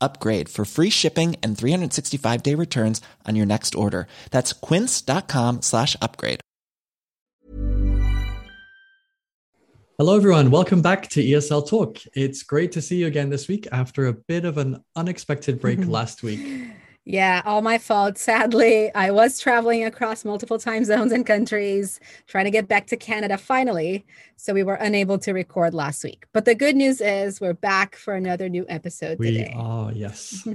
upgrade for free shipping and 365 day returns on your next order. That's quince.com slash upgrade. Hello, everyone. Welcome back to ESL Talk. It's great to see you again this week after a bit of an unexpected break last week. Yeah, all my fault. Sadly, I was traveling across multiple time zones and countries, trying to get back to Canada finally. So we were unable to record last week. But the good news is we're back for another new episode We today. are, yes.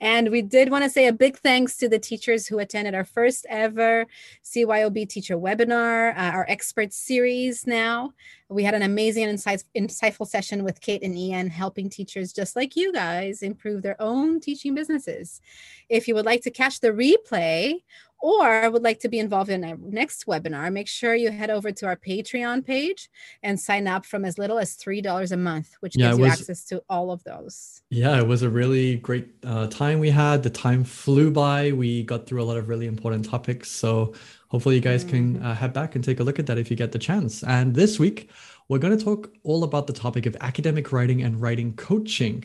and we did want to say a big thanks to the teachers who attended our first ever CYOB teacher webinar, uh, our expert series now. We had an amazing and insight- insightful session with Kate and Ian, helping teachers just like you guys improve their own teaching businesses. If you would like to catch the replay or would like to be involved in our next webinar, make sure you head over to our Patreon page and sign up from as little as $3 a month, which Yeah, gives it you access to all of those. Yeah, it was a really great uh, time we had. The time flew by. We got through a lot of really important topics. So hopefully, you guys can uh, head back and take a look at that if you get the chance. And this week, we're going to talk all about the topic of academic writing and writing coaching.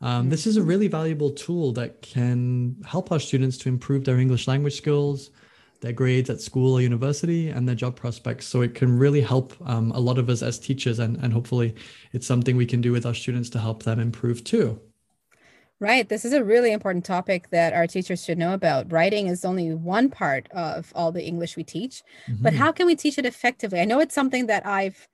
Um, This is a really valuable tool that can help our students to improve their English language skills, their grades at school or university, and their job prospects. So it can really help um, a lot of us as teachers, and, and hopefully, it's something we can do with our students to help them improve too. Right. This is a really important topic that our teachers should know about. Writing is only one part of all the English we teach, but Mhm. how can we teach it effectively? I know it's something that I've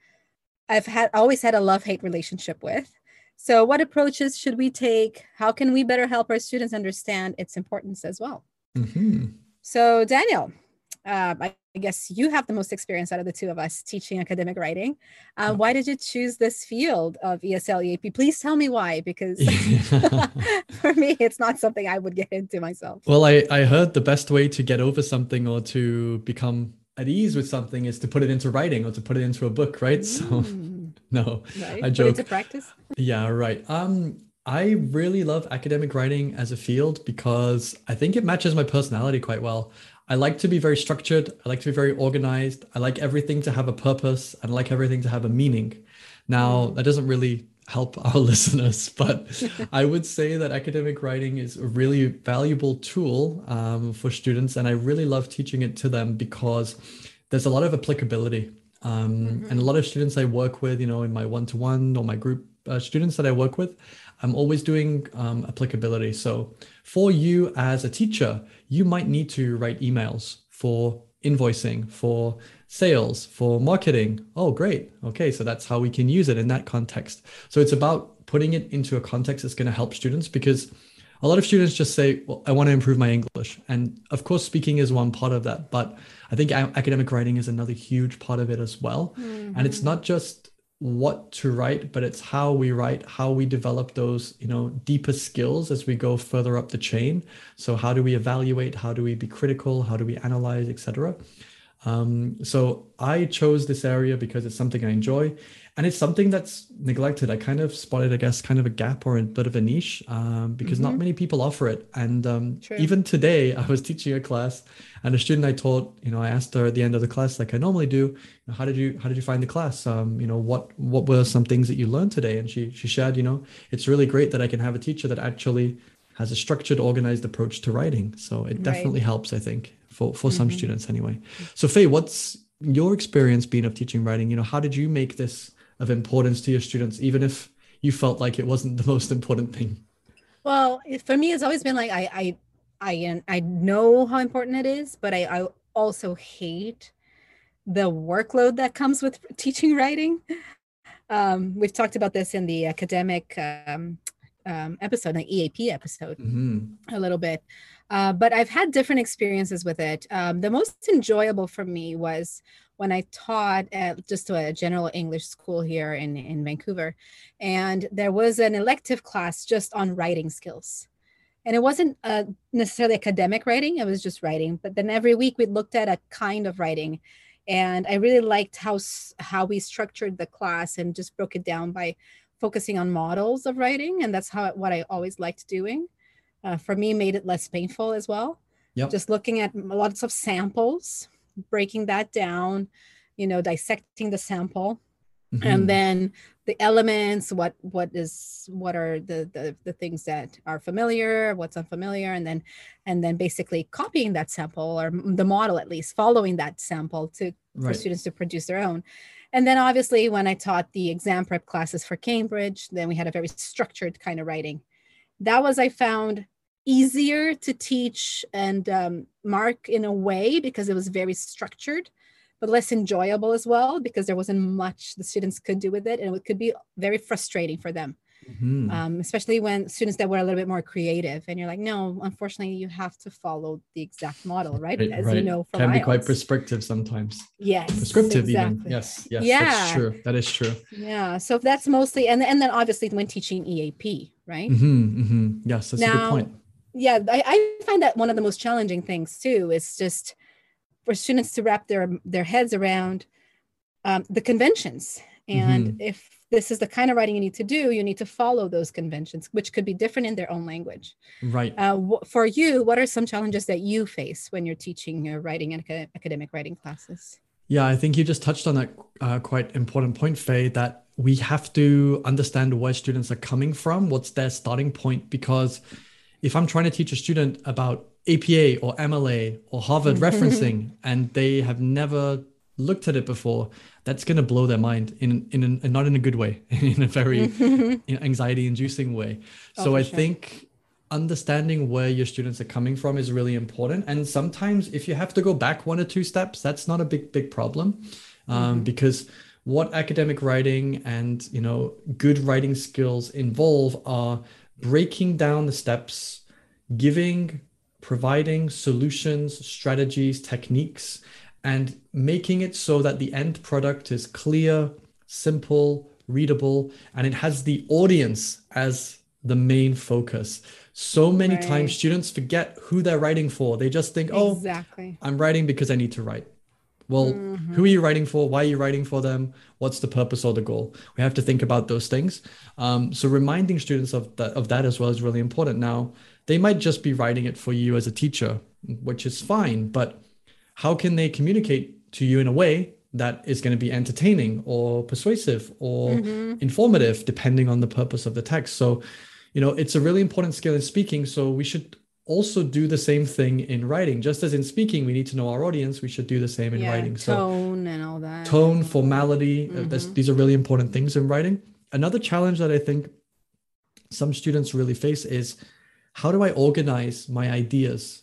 I've had always had a love-hate relationship with. So what approaches should we take? How can we better help our students understand its importance as well? Mhm. So Daniel, um, I guess you have the most experience out of the two of us teaching academic writing. Uh, why did you choose this field of ESL EAP? Please tell me why, because for me, it's not something I would get into myself. Well, I, I heard the best way to get over something or to become at ease with something is to put it into writing or to put it into a book, right? So, Mm, no, right? I joke. practice. Yeah, right. Um, I really love academic writing as a field because I think it matches my personality quite well. I like to be very structured. I like to be very organized. I like everything to have a purpose and I like everything to have a meaning. Now, that doesn't really help our listeners, but I would say that academic writing is a really valuable tool um, for students. And I really love teaching it to them because there's a lot of applicability. Um, And a lot of students I work with, you know, in my one to one or my group uh, students that I work with, I'm always doing um, applicability. So for you as a teacher, you might need to write emails for invoicing, for sales, for marketing. Oh, great. Okay, so that's how we can use it in that context. So it's about putting it into a context that's going to help students because a lot of students just say, well, I want to improve my English. And of course, speaking is one part of that. But I think academic writing is another huge part of it as well. And it's mm-hmm. not just what to write, but it's how we write, how we develop those, you know, deeper skills as we go further up the chain. So how do we evaluate? How do we be critical? How do we analyze, etc. Um, so I chose this area because it's something I enjoy and it's something that's neglected. I kind of spotted, I guess, kind of a gap or a bit of a niche um, because mm-hmm. not many people offer it. And um, even today, I was teaching a class, and a student I taught, you know, I asked her at the end of the class, like I normally do, how did you how did you find the class? Um, you know, what what were some things that you learned today? And she she shared, you know, it's really great that I can have a teacher that actually has a structured, organized approach to writing. So it definitely right. helps, I think for for mm-hmm. some students anyway. So Faye, what's your experience being of teaching writing? You know, how did you make this of importance to your students, even if you felt like it wasn't the most important thing? Well, for me, it's always been like I I I I know how important it is, but I, I also hate the workload that comes with teaching writing. Um, we've talked about this in the academic um, um, episode, the EAP episode, mm-hmm. a little bit. Uh, but I've had different experiences with it. Um, the most enjoyable for me was when I taught at just a general English school here in, in Vancouver. And there was an elective class just on writing skills. And it wasn't uh, necessarily academic writing, it was just writing. But then every week we looked at a kind of writing. And I really liked how, how we structured the class and just broke it down by focusing on models of writing. And that's how what I always liked doing uh, for me made it less painful as well. Yep. Just looking at lots of samples, breaking that down, you know, dissecting the sample, mm-hmm. and then the elements, what what is what are the, the the things that are familiar, what's unfamiliar, and then and then basically copying that sample or the model at least, following that sample to right. for students to produce their own. And then obviously when I taught the exam prep classes for Cambridge, then we had a very structured kind of writing. That was I found easier to teach and um, mark in a way because it was very structured but less enjoyable as well because there wasn't much the students could do with it and it could be very frustrating for them mm-hmm. um, especially when students that were a little bit more creative and you're like no unfortunately you have to follow the exact model right, right as right. you know from can IELTS. be quite prescriptive sometimes yes prescriptive exactly. even yes yes yeah that's true that is true yeah so that's mostly and, and then obviously when teaching eap right mm-hmm, mm-hmm. yes that's now, a good point yeah I, I find that one of the most challenging things too is just for students to wrap their their heads around um, the conventions. And mm-hmm. if this is the kind of writing you need to do you need to follow those conventions which could be different in their own language. Right. Uh, for you what are some challenges that you face when you're teaching uh, writing and academic writing classes? Yeah i think you just touched on that uh, quite important point faye that we have to understand where students are coming from what's their starting point because if I'm trying to teach a student about APA or MLA or Harvard referencing and they have never looked at it before, that's going to blow their mind in in, in not in a good way, in a very anxiety inducing way. Oh, so I sure. think understanding where your students are coming from is really important. And sometimes if you have to go back one or two steps, that's not a big big problem, um, mm-hmm. because what academic writing and you know good writing skills involve are breaking down the steps, giving, providing solutions, strategies, techniques, and making it so that the end product is clear, simple, readable, and it has the audience as the main focus. So many right. times students forget who they're writing for. They just think, oh, exactly. I'm writing because I need to write. Well, mm-hmm. who are you writing for? Why are you writing for them? What's the purpose or the goal? We have to think about those things. Um, so reminding students of that of that as well is really important. Now, they might just be writing it for you as a teacher, which is fine, but how can they communicate to you in a way that is going to be entertaining or persuasive or mm-hmm. informative, depending on the purpose of the text? So, you know, it's a really important skill in speaking. So we should also do the same thing in writing. Just as in speaking, we need to know our audience, we should do the same in yeah, writing. So tone and all that. Tone, formality, uh, mm-hmm. these are really important things in writing. Another challenge that I think some students really face is how do I organize my ideas?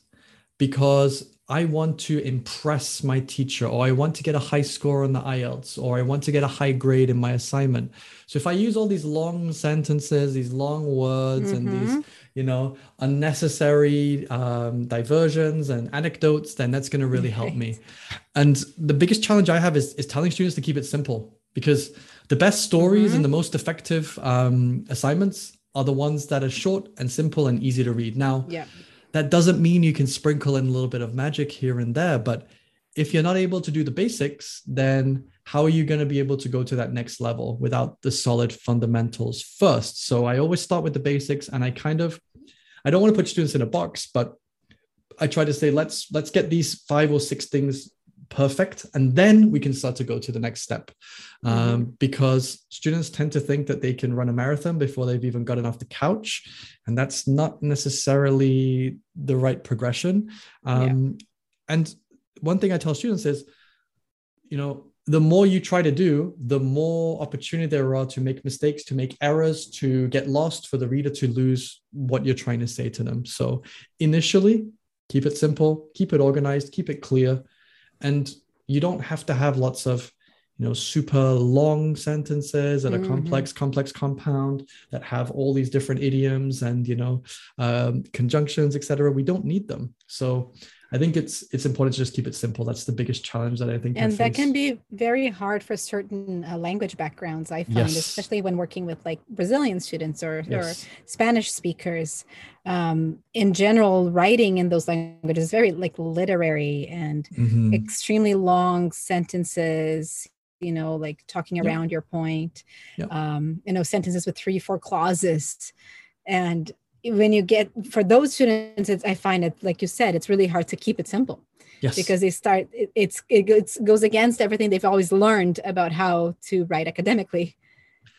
Because I want to impress my teacher, or I want to get a high score on the IELTS, or I want to get a high grade in my assignment. So if I use all these long sentences, these long words, mm-hmm. and these, mm-hmm. You know, unnecessary um, diversions and anecdotes, then that's going to really help me. And the biggest challenge I have is, is telling students to keep it simple because the best stories mm-hmm. and the most effective um, assignments are the ones that are short and simple and easy to read. Now, yeah that doesn't mean you can sprinkle in a little bit of magic here and there, but if you're not able to do the basics, then how are you going to be able to go to that next level without the solid fundamentals first? So I always start with the basics and I kind of I don't want to put students in a box, but I try to say let's let's get these five or six things perfect and then we can start to go to the next step um, mm-hmm. because students tend to think that they can run a marathon before they've even gotten off the couch and that's not necessarily the right progression um, yeah. and one thing i tell students is you know the more you try to do the more opportunity there are to make mistakes to make errors to get lost for the reader to lose what you're trying to say to them. So initially keep it simple keep it organized keep it clear and you don't have to have lots of you know super long sentences that are mm-hmm. complex complex compound that have all these different idioms and you know um, conjunctions etc we don't need them. So I think it's it's important to just keep it simple. That's the biggest challenge that I think. And that can be very hard for certain uh, language backgrounds. I find, yes. especially when working with like Brazilian students or yes. or Spanish speakers. Um, in general, writing in those languages is very like literary and mm-hmm. extremely long sentences. You know, like talking around yep. your point. Yep. Um, you know, sentences with three, four clauses, and when you get for those students i find it like you said it's really hard to keep it simple yes. because they start it, it's it, goes against everything they've always learned about how to write academically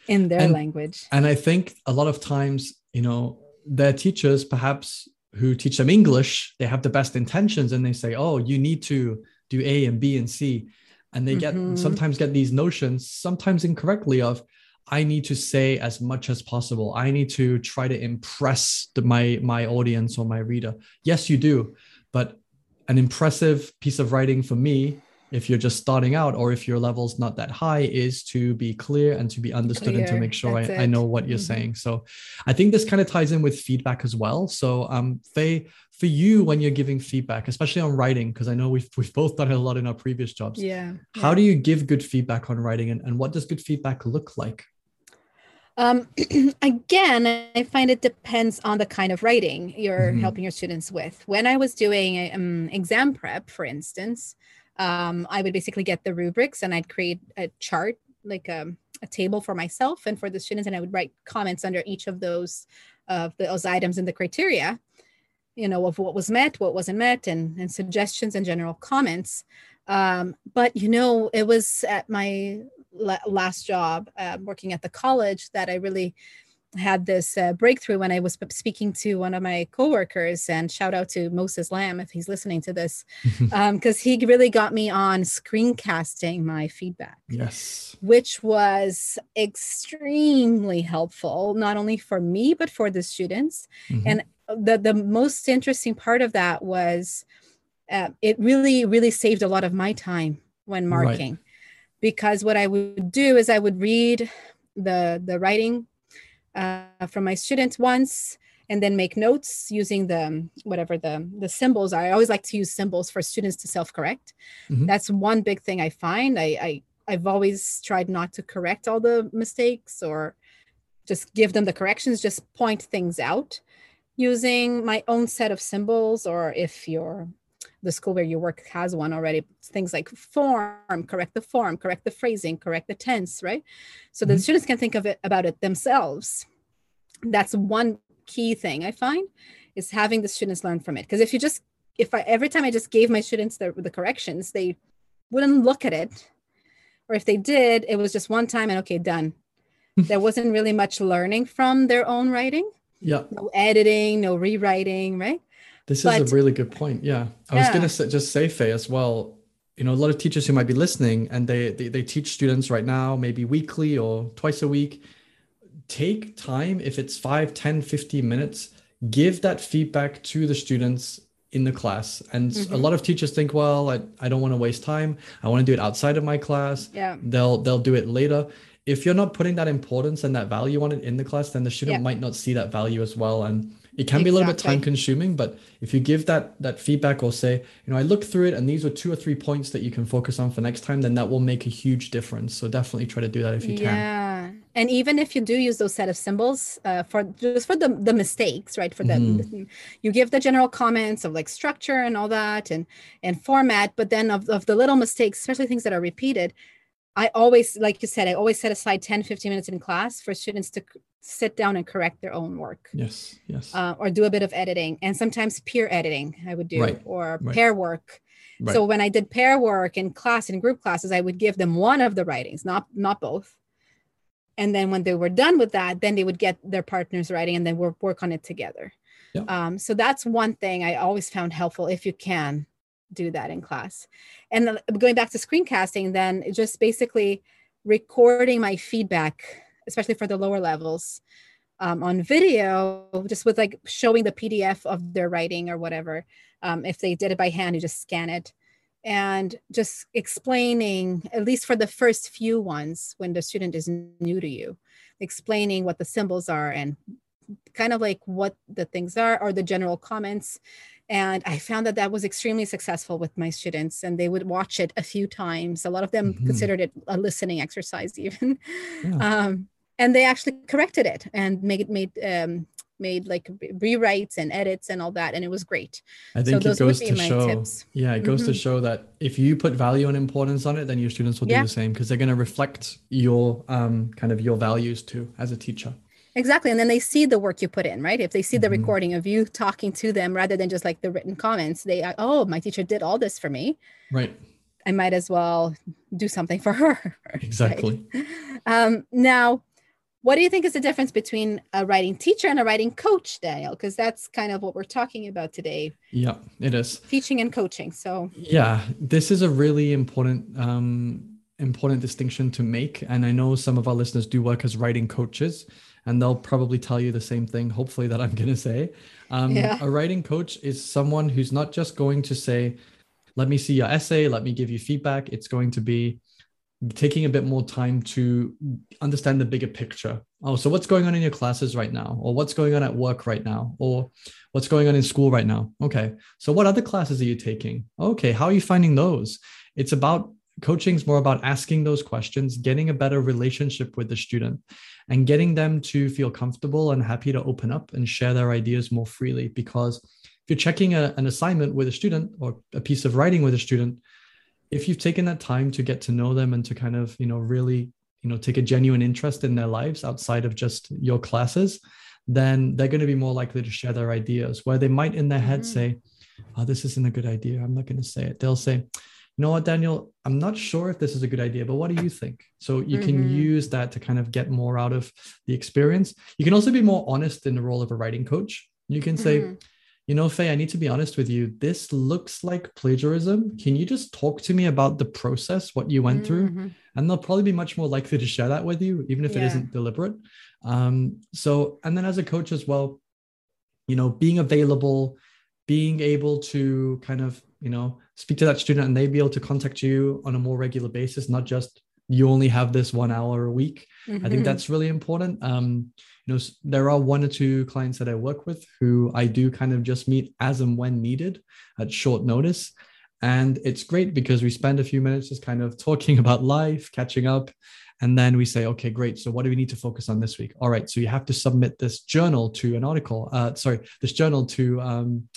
in their and, language and i think a lot of times you know their teachers perhaps who teach them english they have the best intentions and they say oh you need to do a and b and c and they get mm-hmm. sometimes get these notions sometimes incorrectly of I need to say as much as possible. I need to try to impress the, my my audience or my reader. Yes, you do, but an impressive piece of writing for me, if you're just starting out or if your level's not that high, is to be clear and to be understood clear. and to make sure I, I, know what you're mm-hmm. saying. So I think this kind of ties in with feedback as well. So um, Faye, for you when you're giving feedback, especially on writing, because I know we've we've both done it a lot in our previous jobs. Yeah. How yeah. do you give good feedback on writing and, and what does good feedback look like? Um, again, I find it depends on the kind of writing you're mm-hmm. helping your students with. When I was doing um, exam prep, for instance, um, I would basically get the rubrics and I'd create a chart, like a, um, a, table for myself and for the students, and I would write comments under each of those of those items in the criteria, you know, of what was met, what wasn't met, and, and suggestions and general comments. Um, but you know, it was at my last job uh, working at the college that I really had this uh, breakthrough when I was speaking to one of my coworkers, and shout out to Moses Lamb if he's listening to this, because um, he really got me on screencasting my feedback. Yes, which was extremely helpful not only for me but for the students. Mm-hmm. And the the most interesting part of that was uh, it really really saved a lot of my time when marking. Right because what I would do is I would read the the writing uh, from my students once and then make notes using the whatever the the symbols are. I always like to use symbols for students to self correct. Mm-hmm. That's one big thing I find. I, I I've always tried not to correct all the mistakes or just give them the corrections. Just point things out using my own set of symbols or if you're the school where you work has one already. Things like form correct the form correct the phrasing correct the tense right? So mm-hmm. the students can think of it about it themselves. That's one key thing i find is having the students learn from it. Because if you just if i every time i just gave my students the, the corrections they wouldn't look at it. Or if they did it was just one time and okay done. There wasn't really much learning from their own writing. Yeah. No editing no rewriting right this but, is a really good point. Yeah. I yeah. was going to just say, Faye, as well, you know, a lot of teachers who might be listening and they, they, they teach students right now, maybe weekly or twice a week. Take time, if it's 5, 10, 15 minutes, give that feedback to the students in the class. And mm-hmm. a lot of teachers think, well, I, I don't want to waste time. I want to do it outside of my class. Yeah. They'll they'll do it later. If you're not putting that importance and that value on it in the class, then the student yeah. might not see that value as well. And it can exactly. be a little bit time consuming but if you give that that feedback or say you know i looked through it and these were two or three points that you can focus on for next time then that will make a huge difference so definitely try to do that if you can yeah and even if you do use those set of symbols uh, for just for the, the mistakes right for the, Mm-hmm. the- you give the general comments of like structure and all that and and format but then of, of the little mistakes especially things that are repeated i always like you said i always set aside 10 15 minutes in class for students to sit down and correct their own work Yes. Yes. uh, or do a bit of editing and sometimes peer editing i would do Right, or right. pair work right. so when I did pair work in class in group classes, I would give them one of the writings, not not both. And then when they were done with that, then they would get their partner's writing and then work work on it together. Yeah. Um, so that's one thing I always found helpful if you can do that in class. And going back to screencasting, then just basically recording my feedback, especially for the lower levels, um, on video, just with like showing the PDF of their writing or whatever. Um, if they did it by hand, you just scan it and just explaining, at least for the first few ones when the student is new to you, explaining what the symbols are and kind of like what the things are or the general comments. And I found that that was extremely successful with my students, and they would watch it a few times. A lot of them Mhm. considered it a listening exercise, even. Yeah. Um, and they actually corrected it and made it made um, made like rewrites and edits and all that, and it was great. I think those it goes to show. tips. Yeah, it goes to Mhm. show that if you put value and importance on it, then your students will Yeah. do the same because they're going to reflect your um, kind of your values too as a teacher. Exactly. And then they see the work you put in, right? If they see the Mhm. recording of you talking to them rather than just like the written comments, they, oh, my teacher did all this for me. Right. I might as well do something for her. right? Exactly. Um, now, what do you think is the difference between a writing teacher and a writing coach, Daniel? Because that's kind of what we're talking about today Yeah, it is. teaching and coaching. So, Yeah, this is a really important um, important distinction to make, and I know some of our listeners do work as writing coaches, and they'll probably tell you the same thing. Hopefully, that I'm going to say. Um, Yeah. A writing coach is someone who's not just going to say, "Let me see your essay. Let me give you feedback." It's going to be taking a bit more time to understand the bigger picture. Oh, so what's going on in your classes right now? Or what's going on at work right now? Or what's going on in school right now? Okay. So what other classes are you taking? Okay. How are you finding those? It's about coaching is more about asking those questions, getting a better relationship with the student and getting them to feel comfortable and happy to open up and share their ideas more freely. Because if you're checking a, an assignment with a student or a piece of writing with a student, if you've taken that time to get to know them and to kind of you know really you know take a genuine interest in their lives outside of just your classes then they're going to be more likely to share their ideas where they might in their head Mhm. say oh this isn't a good idea i'm not going to say it they'll say you know what daniel i'm not sure if this is a good idea but what do you think so you can Mhm. use that to kind of get more out of the experience you can also be more honest in the role of a writing coach you can say Mhm. you know, Faye, I need to be honest with you. This looks like plagiarism. Can you just talk to me about the process, what you went through? Mhm. And they'll probably be much more likely to share that with you, even if it Yeah. isn't deliberate. Um, so, and then as a coach as well, you know, being available, being able to kind of, you know, speak to that student and they be able to contact you on a more regular basis, not just you only have this one hour a week. I Mhm. think that's really important. Um, you know, there are one or two clients that I work with who I do kind of just meet as and when needed at short notice. And it's great because we spend a few minutes just kind of talking about life, catching up. And then we say, okay, great. So what do we need to focus on this week? All right. So you have to submit this journal to an article. Uh, sorry, this journal to um,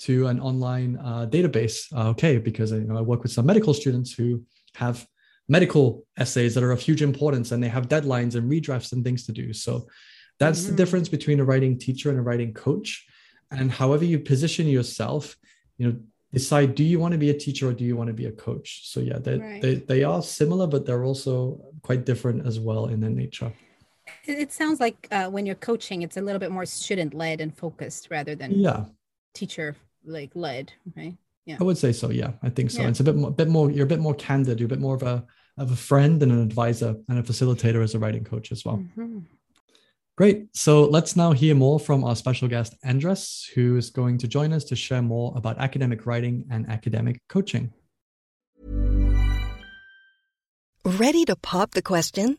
to an online uh, database. Uh, okay, because you know, I work with some medical students who have medical essays that are of huge importance and they have deadlines and redrafts and things to do. So that's the Mhm. difference between a writing teacher and a writing coach. And however you position yourself, you know, decide do you want to be a teacher or do you want to be a coach? So yeah, they, Right. they, they are similar, but they're also quite different as well in their nature. It, it sounds like uh, when you're coaching, it's a little bit more student led and focused rather than Yeah, teacher like led, right? Yeah. I would say so. Yeah, I think so. Yeah. It's a bit more, bit more, you're a bit more candid. You're a bit more of a, of a friend and an advisor and a facilitator as a writing coach as well. Mhm. Great. So let's now hear more from our special guest, Andres, who is going to join us to share more about academic writing and academic coaching. Ready to pop the question?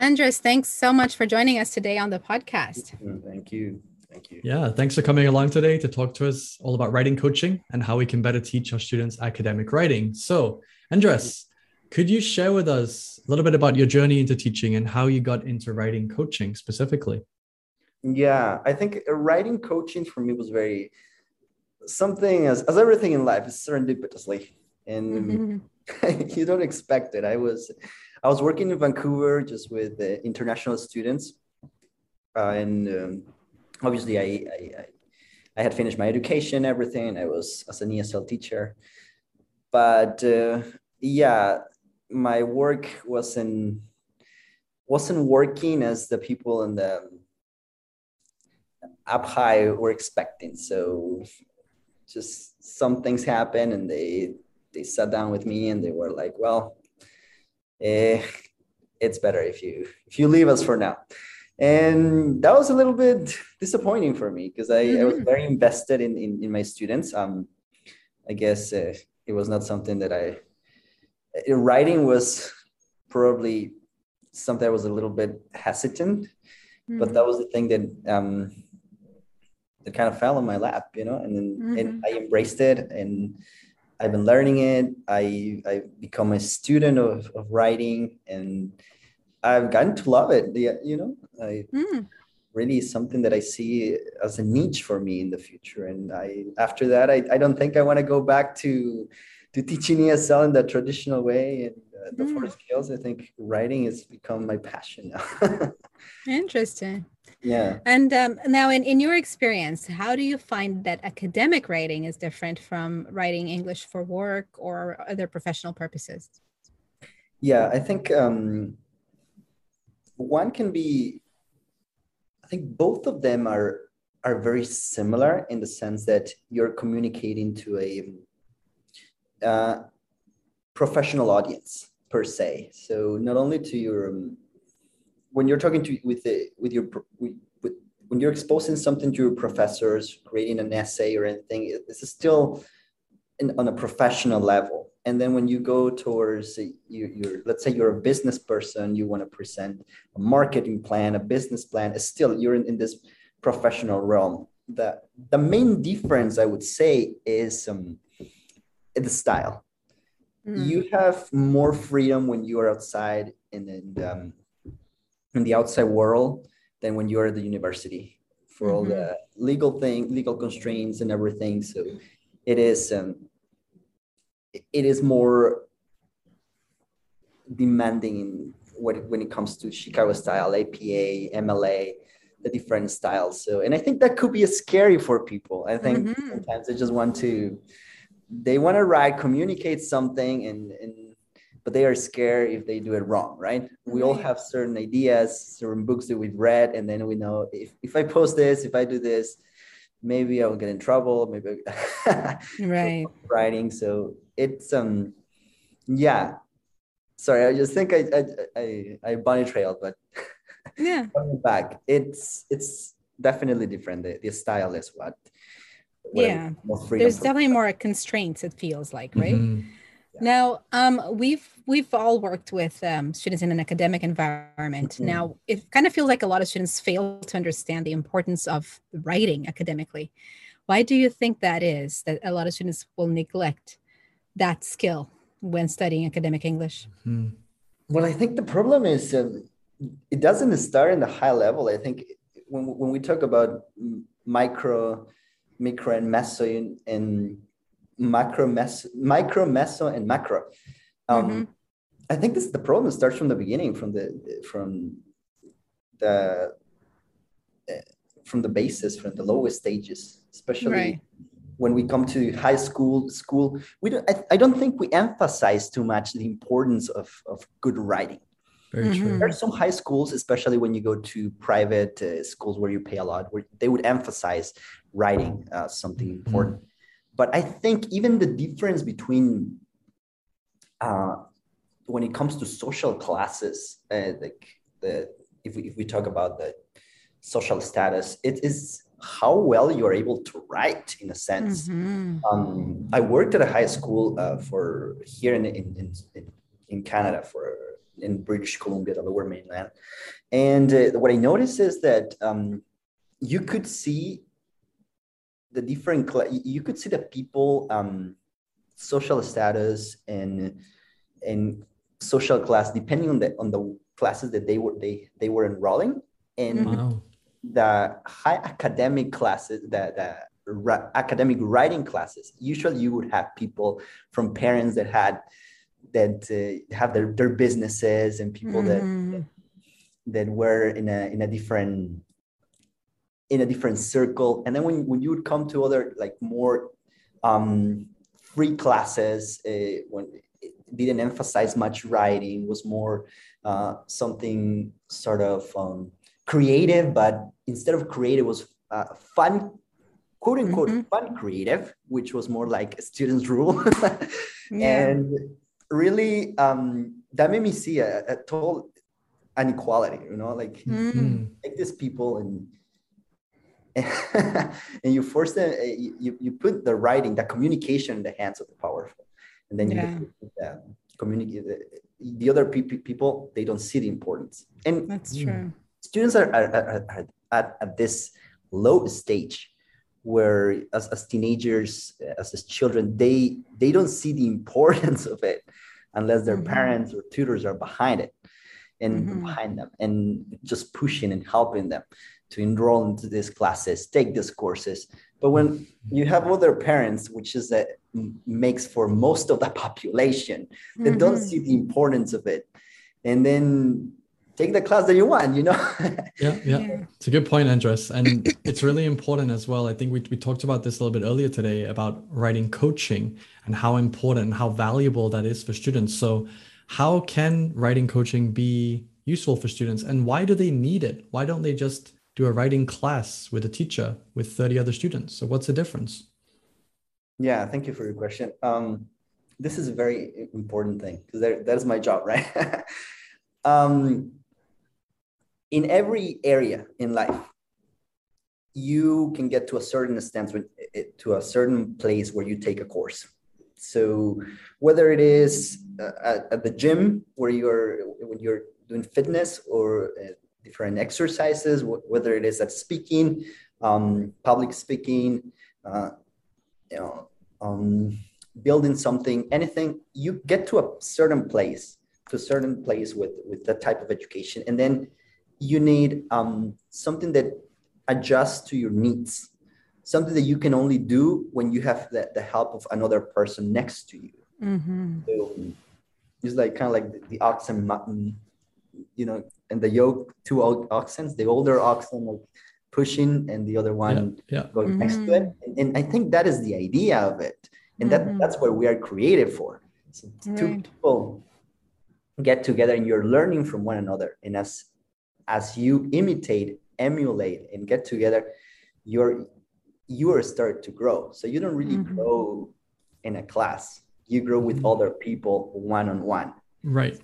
Andres, thanks so much for joining us today on the podcast. Thank you. Thank you. Yeah, thanks for coming along today to talk to us all about writing coaching and how we can better teach our students academic writing. So, Andres, could you share with us a little bit about your journey into teaching and how you got into writing coaching specifically? Yeah, I think writing coaching for me was very something as, as everything in life is serendipitously and mm-hmm. you don't expect it. I was I was working in Vancouver just with uh, international students, uh, and um, obviously I, I, I had finished my education, everything. I was as an ESL teacher, but uh, yeah, my work wasn't wasn't working as the people in the up high were expecting. So just some things happened, and they they sat down with me and they were like, "Well." Eh, it's better if you if you leave us for now and that was a little bit disappointing for me because I, mm-hmm. I, was mm-hmm. very invested in, in, in my students um i guess uh, it was not something that i uh, writing was probably something i was a little bit hesitant mm-hmm. but that was the thing that um that kind of fell on my lap you know and then mm-hmm. and i embraced it and I've been learning it. I I've become a student of, of writing, and I've gotten to love it. You know, I mm. really something that I see as a niche for me in the future. And I after that, I, I don't think I want to go back to to teaching ESL in the traditional way and uh, the mm. four skills. I think writing has become my passion now. Interesting yeah. And um, now in, in your experience how do you find that academic writing is different from writing english for work or other professional purposes? Yeah i think um, one can be i think both of them are are very similar in the sense that you're communicating to a uh, professional audience per se. So not only to your um, when you're talking to with the with your with, with, when you're exposing something to your professors, creating an essay or anything, this is still in, on a professional level. And then when you go towards you, you're, let's say you're a business person, you want to present a marketing plan, a business plan. It's still you're in, in this professional realm. The the main difference I would say is um, the style. Mm. You have more freedom when you are outside in, in um, in the outside world than when you're at the university for mm-hmm. all the mm-hmm. legal thing, legal constraints and everything. So it is um, it is more demanding in what when it comes to Chicago style, APA, MLA, the different styles. So, and I think that could be scary for people. I think mm-hmm. sometimes they just want to, they want to write, communicate something, and and but they are scared if they do it wrong, right? We all have certain ideas, certain books that we've read, and then we know if if I post this, if I do this, maybe I'll get in trouble. Maybe right writing. So it's um, yeah. Sorry, I just think I I I, I bunny trailed, but yeah coming back it's it's definitely different the, the style is what, what yeah there's definitely more constraints it feels like right mm-hmm. Now um we've we've all worked with um, students in an academic environment mm-hmm. now it kind of feels like a lot of students fail to understand the importance of writing academically why do you think that is that a lot of students will neglect that skill when studying academic english mm-hmm. well i think the problem is um, it doesn't start in the high level. I think when, when we talk about micro, micro and meso and macro, meso, micro, meso and macro, um, mm-hmm. I think this is the problem starts from the beginning, from the from the from the basis, from the lowest stages, especially right. when we come to high school. School, we don't. I, I don't think we emphasize too much the importance of of good writing very mm-hmm. true. There are some high schools, especially when you go to private uh, schools where you pay a lot, where they would emphasize writing uh, something mm-hmm. important. Mm-hmm. But I think even the difference between uh, when it comes to social classes, uh, like the if we if we talk about the social status, it is how well you are able to write in a sense. Mm-hmm. Um, I worked at a high school uh, for here in, in, in, in Canada for in British Columbia, the lower mainland. And uh, what I noticed is that um, you could see the different, you could see the people, um, social status and, and social class, depending on the, on the classes that they were, they, they were enrolling. And wow. the high academic classes, the, the ra- academic writing classes, usually you would have people from parents that had that uh, have their, their businesses and people mm-hmm. that that were in a in a different in a different circle and then when, when you would come to other like more um, free classes uh, when it didn't emphasize much writing was more uh, something sort of um, creative but instead of creative was uh, fun quote unquote mm-hmm. fun creative which was more like students rule yeah. and really um, that made me see a, a total inequality you know like mm. take these people and and you force them eh, you, you put the writing the communication in the hands of the powerful and then yeah. you the, communicate the, the other pe- people they don't see the importance and that's true students are, are, are, are at, at this low stage where as, as teenagers as, as children they they don't see the importance of it unless their mm-hmm. parents or tutors are behind it and mm-hmm. behind them and just pushing and helping them to enroll into these classes take these courses. But when you have other parents which is that makes for most of the population that mm-hmm. don't see the importance of it. And then take the class that you want you know? Yeah, yeah, yeah. It's a good point andres. And it's really important as well. I think we, we talked about this a little bit earlier today about writing coaching and how important and how valuable that is for students. So how can writing coaching be useful for students? And why do they need it? Why don't they just do a writing class with a teacher with 30 other students. So what's the difference? Yeah thank you for your question. Um, this is a very important thing because that is my job right? Um, in every area in life you can get to a certain extent to a certain place where you take a course. So whether it is uh, at, the gym where you're when you're doing fitness or uh, different exercises whether it is at speaking um, public speaking uh, you know um, building something anything you get to a certain place to a certain place with with that type of education and then you need um, something that adjusts to your needs, something that you can only do when you have the, the help of another person next to you. Mm-hmm. So it's like kind of like the, the oxen mutton you know and the yoke two oxen the older oxen like pushing and the other one yeah, yeah. going Mm-hmm. next to it and, and i think that is the idea of it and that Mhm. that's what we are created for so two people get together and you're learning from one another and as as you imitate emulate and get together you're you are start to grow so you don't really Mhm. grow in a class you grow with other people one on one Right.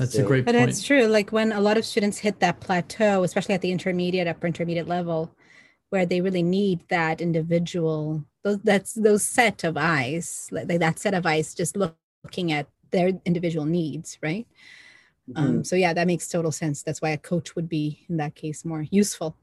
That's a So- great But point. it's true. Like when a lot of students hit that plateau, especially at the intermediate, upper intermediate level, where they really need that individual, those that's those set of eyes, like like that set of eyes, just look, looking at their individual needs, right? Mm-hmm. Um, so yeah, that makes total sense. That's why a coach would be in that case more useful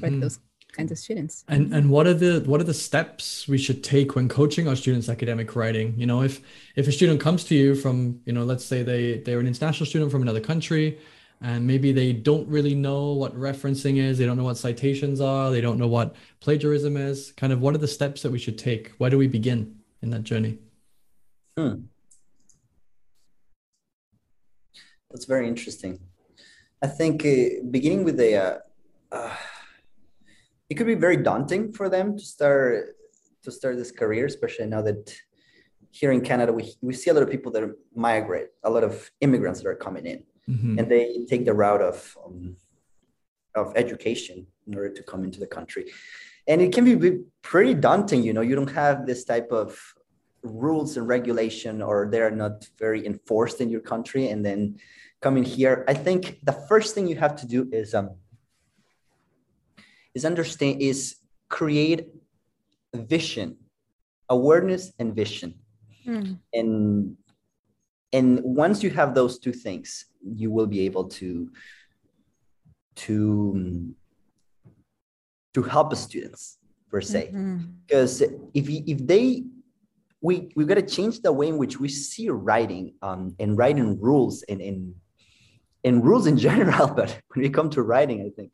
for Mhm. those kinds of students. And and what are the what are the steps we should take when coaching our students academic writing? You know, if if a student comes to you from, you know, let's say they they're an international student from another country and maybe they don't really know what referencing is, they don't know what citations are, they don't know what plagiarism is, kind of what are the steps that we should take? Where do we begin in that journey? Hmm. That's very interesting. I think uh, beginning with the, uh, uh, it could be very daunting for them to start to start this career, especially now that here in Canada we we see a lot of people that migrate, a lot of immigrants that are coming in, Mhm. and they take the route of um, of education in order to come into the country, and it can be be pretty daunting. You know, you don't have this type of rules and regulation or they're not very enforced in your country and then coming here i think the first thing you have to do is um is understand is create vision awareness and vision Mm. and and once you have those two things you will be able to to to help students per se Mhm. because if if they we we got to change the way in which we see writing um and writing rules and in in rules in general but when we come to writing i think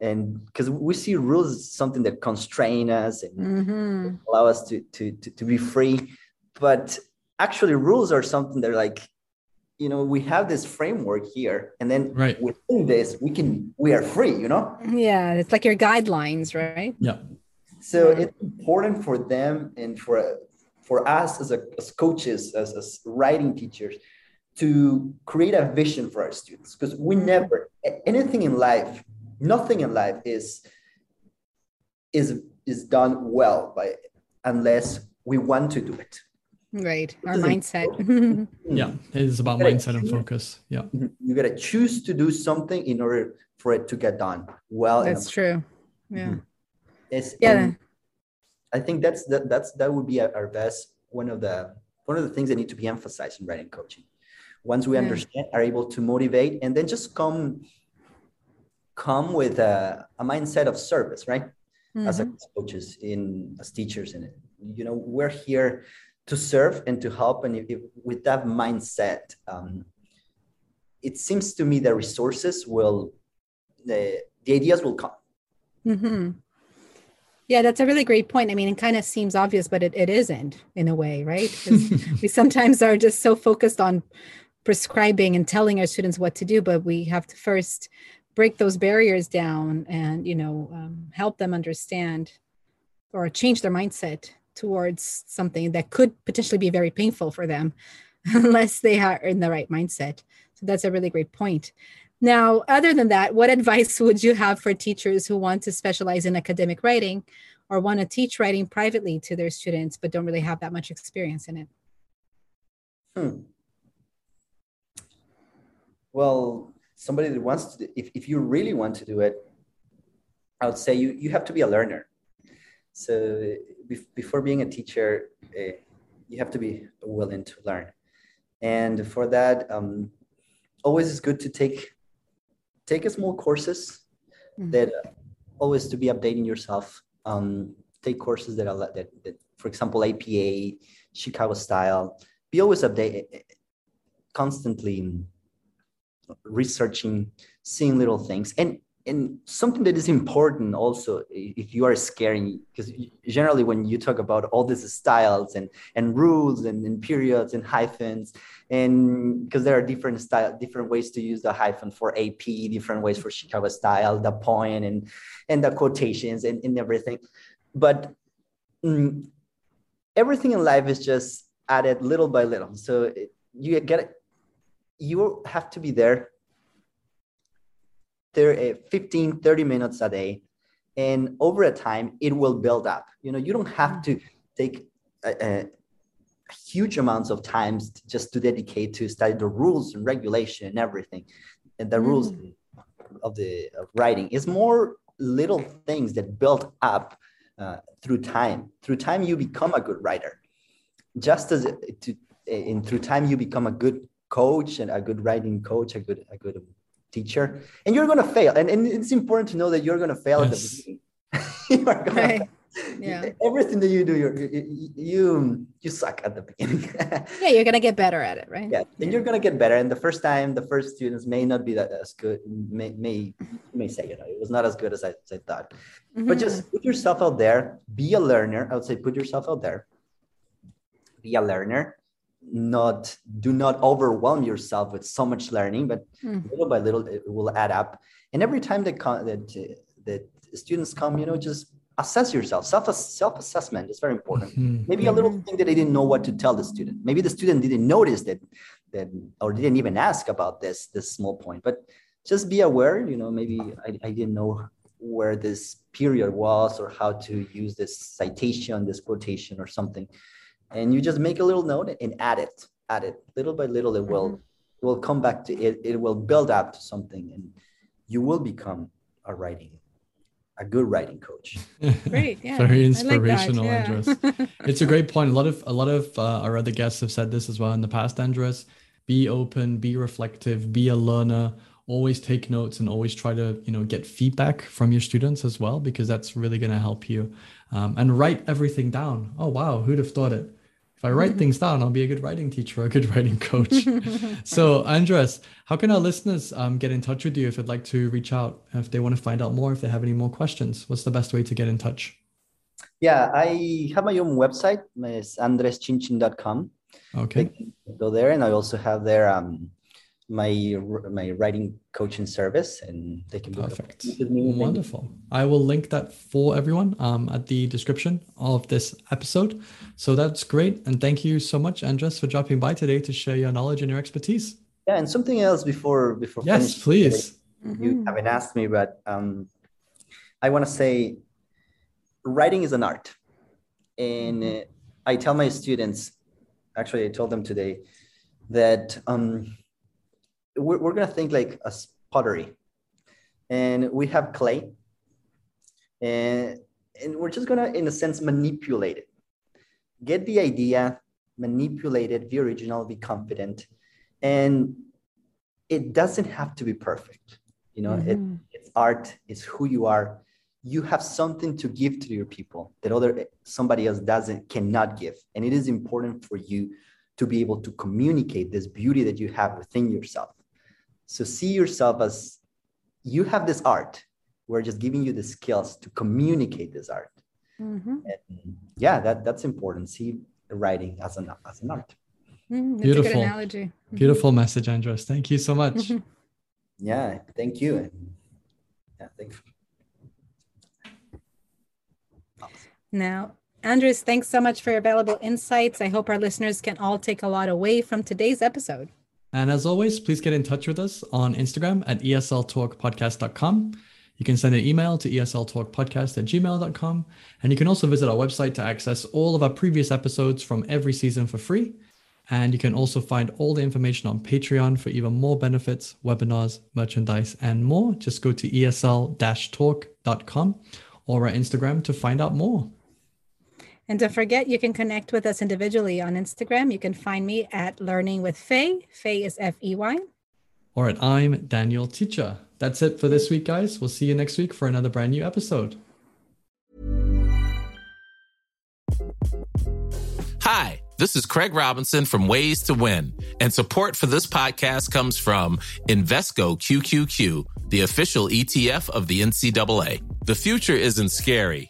and because we see rules as something that constrain us and Mhm. allow us to, to to to be free but actually rules are something that are like you know we have this framework here and then Right. within this we can we are free you know Yeah, it's like your guidelines, right? Yeah. so it's important for them and for for us as, a, as coaches, as, as writing teachers, to create a vision for our students because we never anything in life, nothing in life is is is done well by unless we want to do it. Right. Our This mindset. Hmm. Yeah. It is about Gotta mindset and focus. Yeah. Mm-hmm. You gotta choose to do something in order for it to get done well. and That's true. Mm-hmm. Yeah. It's, Yeah. I think that's that that's that would be our our best one of the one of the things that need to be emphasized in writing coaching. Once we Yeah. understand, are able to motivate, and then just come come with a, a mindset of service, right? Mhm. as coaches, in as teachers, and you know we're here to serve and to help, and if, if with that mindset, um, it seems to me the resources will the the ideas will come. Mm-hmm. Yeah, that's a really great point. I mean, it kind of seems obvious, but it, it isn't in a way, right? we sometimes are just so focused on prescribing and telling our students what to do, but we have to first break those barriers down and, you know, um, help them understand or change their mindset towards something that could potentially be very painful for them unless they are in the right mindset. So that's a really great point. Now, other than that, what advice would you have for teachers who want to specialize in academic writing or want to teach writing privately to their students but don't really have that much experience in it? Hmm. Well, somebody that wants to, if, if you really want to do it, I would say you, you have to be a learner. So bef- before being a teacher, uh, you have to be willing to learn. And for that, um, always is good to take take a small courses Mhm. that always to be updating yourself. Um, take courses that are that, that, for example, APA, Chicago style. Be always update constantly researching, seeing little things, and and something that is important also if you are scaring because generally when you talk about all these styles and and rules and, and periods and hyphens and because there are different style different ways to use the hyphen for ap different ways for chicago style the point and and the quotations and, and everything. But mm, everything in life is just added little by little. So it, you get you have to be there 30, 15 30 minutes a day. And over a time it will build up. You know you don't have to take a, a huge amounts of times just to dedicate to study the rules and regulation and everything. And the mm. rules of the of writing. Is more little things that build up uh, through time. Through time you become a good writer. Just as to in through time you become a good coach and a good writing coach a good a good teacher and you're going to fail. And, and it's important to know that you're going to fail yes. at the beginning. You are gonna, right. yeah. Everything that you do you're, you you you suck at the beginning. Yeah you're going to get better at it right? Yeah and yeah. you're going to get better. And the first time the first students may not be that as good may may may say you know it was not as good as i, as I thought. Mm-hmm. but just put yourself out there. Be a learner. I would say put yourself out there. Be a learner not do not overwhelm yourself with so much learning but mm. little by little it will add up. And every time that that, that students come you know just assess yourself. Self self assessment is very important. Mm-hmm. maybe a little thing that they didn't know what to tell the student. Maybe the student didn't notice that that or didn't even ask about this this small point. But just be aware you know maybe I, I didn't know where this period was or how to use this citation this quotation or something and you just make a little note and add it add it. Little by little it will mm-hmm. will come back to it it will build up to something and you will become a writing a good writing coach. Great yeah. Very inspirational like yeah. andres. It's a great point. A lot of a lot of uh, our other guests have said this as well in the past andres. Be open be reflective be a learner. Always take notes and always try to you know get feedback from your students as well because that's really going to help you. Um, and write everything down. Oh wow who'd have thought it if I write things down, I'll be a good writing teacher or a good writing coach. so, Andres, how can our listeners um, get in touch with you if they'd like to reach out, if they want to find out more, if they have any more questions? What's the best way to get in touch? Yeah, I have my own website. It's andreschinchin.com. Okay. Go there, and I also have there um, my my writing coaching service and they can perfect. wonderful. I will link that for everyone um, at the description of this episode. So that's great and thank you so much andres for dropping by today to share your knowledge and your expertise. Yeah and something else before before yes please. you mm-hmm. haven't asked me but um, i want to say writing is an art. And uh, i tell my students actually i told them today that um, we're, we're going to think like a pottery. And we have clay. And, and we're just going to in a sense manipulate it. Get the idea manipulate it be original be confident. And it doesn't have to be perfect. You know mm-hmm. it, it's art it's who you are. You have something to give to your people that other somebody else doesn't cannot give. And it is important for you to be able to communicate this beauty that you have within yourself so see yourself as you have this art. We're just giving you the skills to communicate this art. Mm-hmm. Yeah, that that's important. See writing as an as an art. Mm, Beautiful analogy. Mm-hmm. Beautiful message, Andres. Thank you so much. Mm-hmm. Yeah, thank you. Yeah, thanks. Now, Andres, thanks so much for your valuable insights. I hope our listeners can all take a lot away from today's episode. And as always, please get in touch with us on Instagram at esltalkpodcast.com. You can send an email to esltalkpodcast at gmail.com. And you can also visit our website to access all of our previous episodes from every season for free. And you can also find all the information on Patreon for even more benefits, webinars, merchandise, and more. Just go to esl talk.com or our Instagram to find out more. And don't forget, you can connect with us individually on Instagram. You can find me at Learning with Fey. Fey is F E Y. Or at I'm Daniel Teacher. That's it for this week, guys. We'll see you next week for another brand new episode. Hi, this is Craig Robinson from Ways to Win, and support for this podcast comes from Invesco QQQ, the official ETF of the NCAA. The future isn't scary.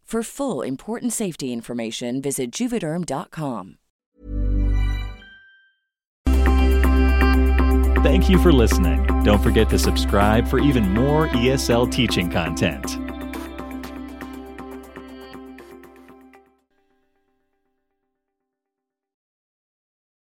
For full important safety information, visit juvederm.com. Thank you for listening. Don't forget to subscribe for even more ESL teaching content.